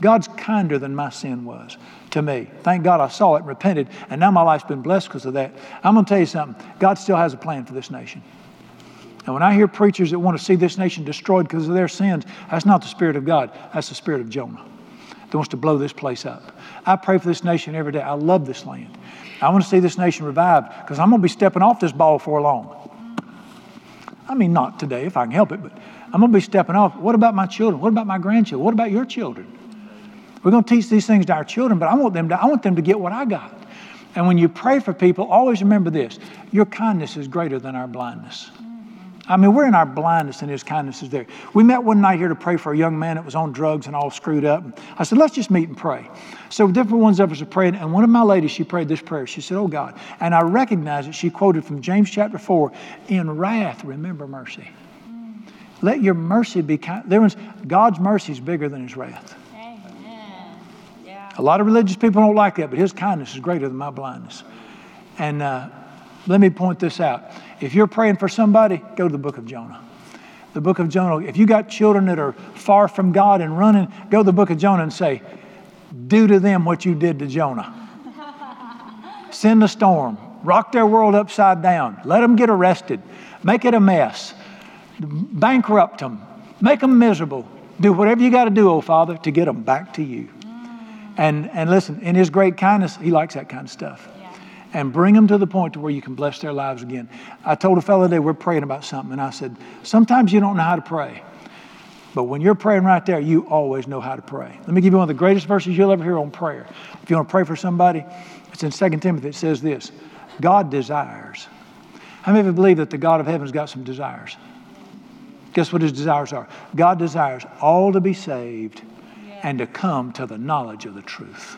God's kinder than my sin was to me. Thank God I saw it and repented, and now my life's been blessed because of that. I'm going to tell you something God still has a plan for this nation. And when I hear preachers that want to see this nation destroyed because of their sins, that's not the Spirit of God, that's the Spirit of Jonah that wants to blow this place up. I pray for this nation every day. I love this land. I want to see this nation revived because I'm going to be stepping off this ball for long. I mean, not today if I can help it, but I'm going to be stepping off. What about my children? What about my grandchildren? What about your children? We're going to teach these things to our children, but I want them to, I want them to get what I got. And when you pray for people, always remember this your kindness is greater than our blindness. I mean, we're in our blindness and His kindness is there. We met one night here to pray for a young man that was on drugs and all screwed up. I said, let's just meet and pray. So different ones of us are praying, and one of my ladies, she prayed this prayer. She said, Oh God. And I recognized it. She quoted from James chapter 4 In wrath, remember mercy. Let your mercy be kind. There was, God's mercy is bigger than His wrath. A lot of religious people don't like that, but his kindness is greater than my blindness. And uh, let me point this out. If you're praying for somebody, go to the book of Jonah. The book of Jonah. If you got children that are far from God and running, go to the book of Jonah and say, Do to them what you did to Jonah. Send a storm, rock their world upside down, let them get arrested, make it a mess, bankrupt them, make them miserable. Do whatever you got to do, oh Father, to get them back to you. Mm. And, and listen, in His great kindness, He likes that kind of stuff. And bring them to the point to where you can bless their lives again. I told a fellow today, we're praying about something, and I said, sometimes you don't know how to pray. But when you're praying right there, you always know how to pray. Let me give you one of the greatest verses you'll ever hear on prayer. If you want to pray for somebody, it's in 2 Timothy. It says this God desires. How many of you believe that the God of heaven's got some desires? Guess what his desires are? God desires all to be saved and to come to the knowledge of the truth.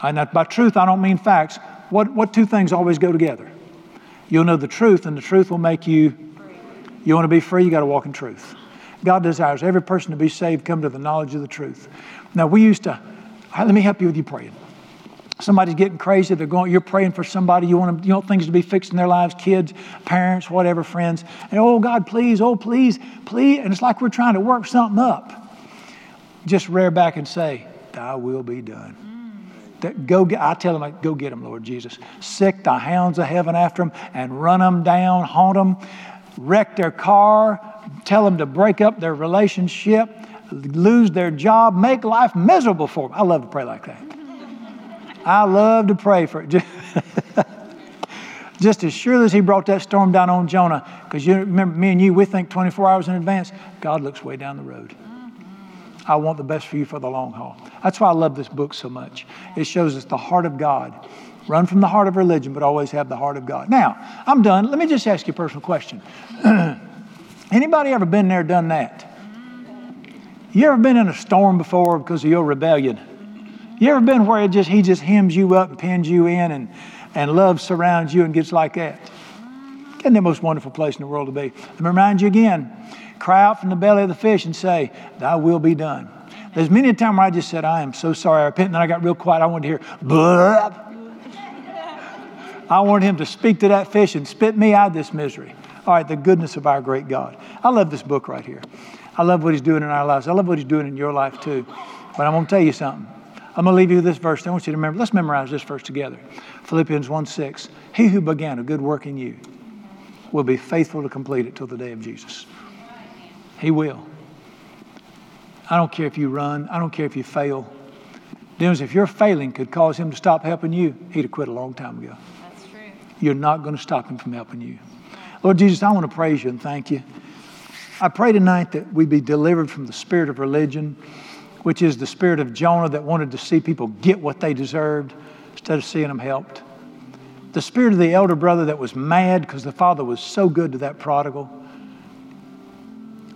And by truth, I don't mean facts. What, what two things always go together? You'll know the truth, and the truth will make you. You want to be free, you got to walk in truth. God desires every person to be saved, come to the knowledge of the truth. Now, we used to, let me help you with you praying. Somebody's getting crazy, they're going, you're praying for somebody, you want, them, you want things to be fixed in their lives, kids, parents, whatever, friends. And oh, God, please, oh, please, please. And it's like we're trying to work something up just rear back and say, Thy will be done. That go get, I tell them, go get them, Lord Jesus. Sic the hounds of heaven after them and run them down, haunt them, wreck their car, tell them to break up their relationship, lose their job, make life miserable for them. I love to pray like that. I love to pray for it. Just as surely as he brought that storm down on Jonah, because you remember me and you, we think 24 hours in advance. God looks way down the road. I want the best for you for the long haul. That's why I love this book so much. It shows us the heart of God. Run from the heart of religion, but always have the heart of God. Now, I'm done. Let me just ask you a personal question. Anybody ever been there, done that? You ever been in a storm before because of your rebellion? You ever been where it just he just hems you up and pins you in and, and love surrounds you and gets like that? Isn't the most wonderful place in the world to be? Let me remind you again cry out from the belly of the fish and say, Thy will be done. There's many a time where I just said, I am so sorry, I repent, and then I got real quiet. I wanted to hear, Bleh. I wanted him to speak to that fish and spit me out of this misery. All right, the goodness of our great God. I love this book right here. I love what he's doing in our lives. I love what he's doing in your life too. But I'm going to tell you something. I'm going to leave you with this verse. I want you to remember. Let's memorize this verse together. Philippians 1 6. He who began a good work in you will be faithful to complete it till the day of Jesus. He will. I don't care if you run, I don't care if you fail. Dennis, if your failing could cause him to stop helping you, he'd have quit a long time ago. That's true. You're not going to stop him from helping you. Lord Jesus, I want to praise you and thank you. I pray tonight that we be delivered from the spirit of religion, which is the spirit of Jonah that wanted to see people get what they deserved instead of seeing them helped. The spirit of the elder brother that was mad because the father was so good to that prodigal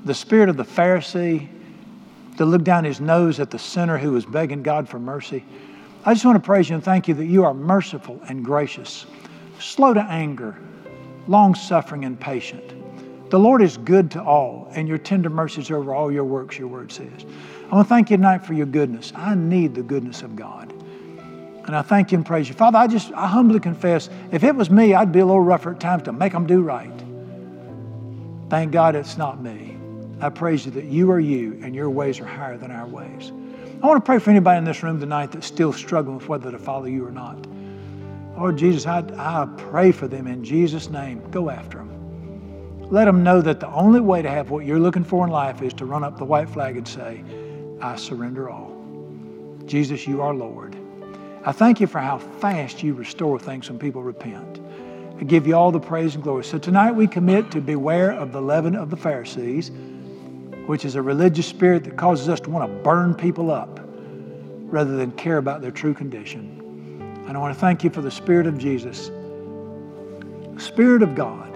the spirit of the Pharisee that looked down his nose at the sinner who was begging God for mercy. I just want to praise you and thank you that you are merciful and gracious, slow to anger, long suffering and patient. The Lord is good to all, and your tender mercies over all your works, your word says. I want to thank you tonight for your goodness. I need the goodness of God. And I thank you and praise you. Father, I just, I humbly confess, if it was me, I'd be a little rougher at times to make them do right. Thank God it's not me. I praise you that you are you and your ways are higher than our ways. I want to pray for anybody in this room tonight that's still struggling with whether to follow you or not. Lord Jesus, I, I pray for them in Jesus' name. Go after them. Let them know that the only way to have what you're looking for in life is to run up the white flag and say, I surrender all. Jesus, you are Lord. I thank you for how fast you restore things when people repent. I give you all the praise and glory. So tonight we commit to beware of the leaven of the Pharisees which is a religious spirit that causes us to want to burn people up rather than care about their true condition. And I want to thank you for the Spirit of Jesus, the Spirit of God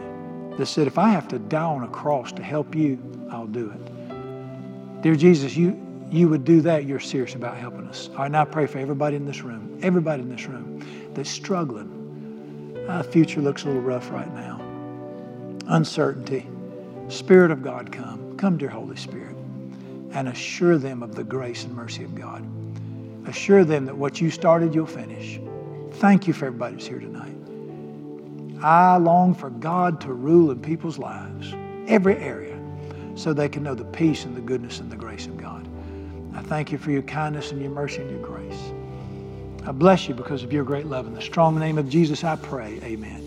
that said, if I have to die on a cross to help you, I'll do it. Dear Jesus, you, you would do that, you're serious about helping us. All right, now I pray for everybody in this room, everybody in this room that's struggling. Our future looks a little rough right now. Uncertainty. Spirit of God, come. Come, dear Holy Spirit, and assure them of the grace and mercy of God. Assure them that what you started, you'll finish. Thank you for everybody who's here tonight. I long for God to rule in people's lives, every area, so they can know the peace and the goodness and the grace of God. I thank you for your kindness and your mercy and your grace. I bless you because of your great love. In the strong name of Jesus, I pray. Amen.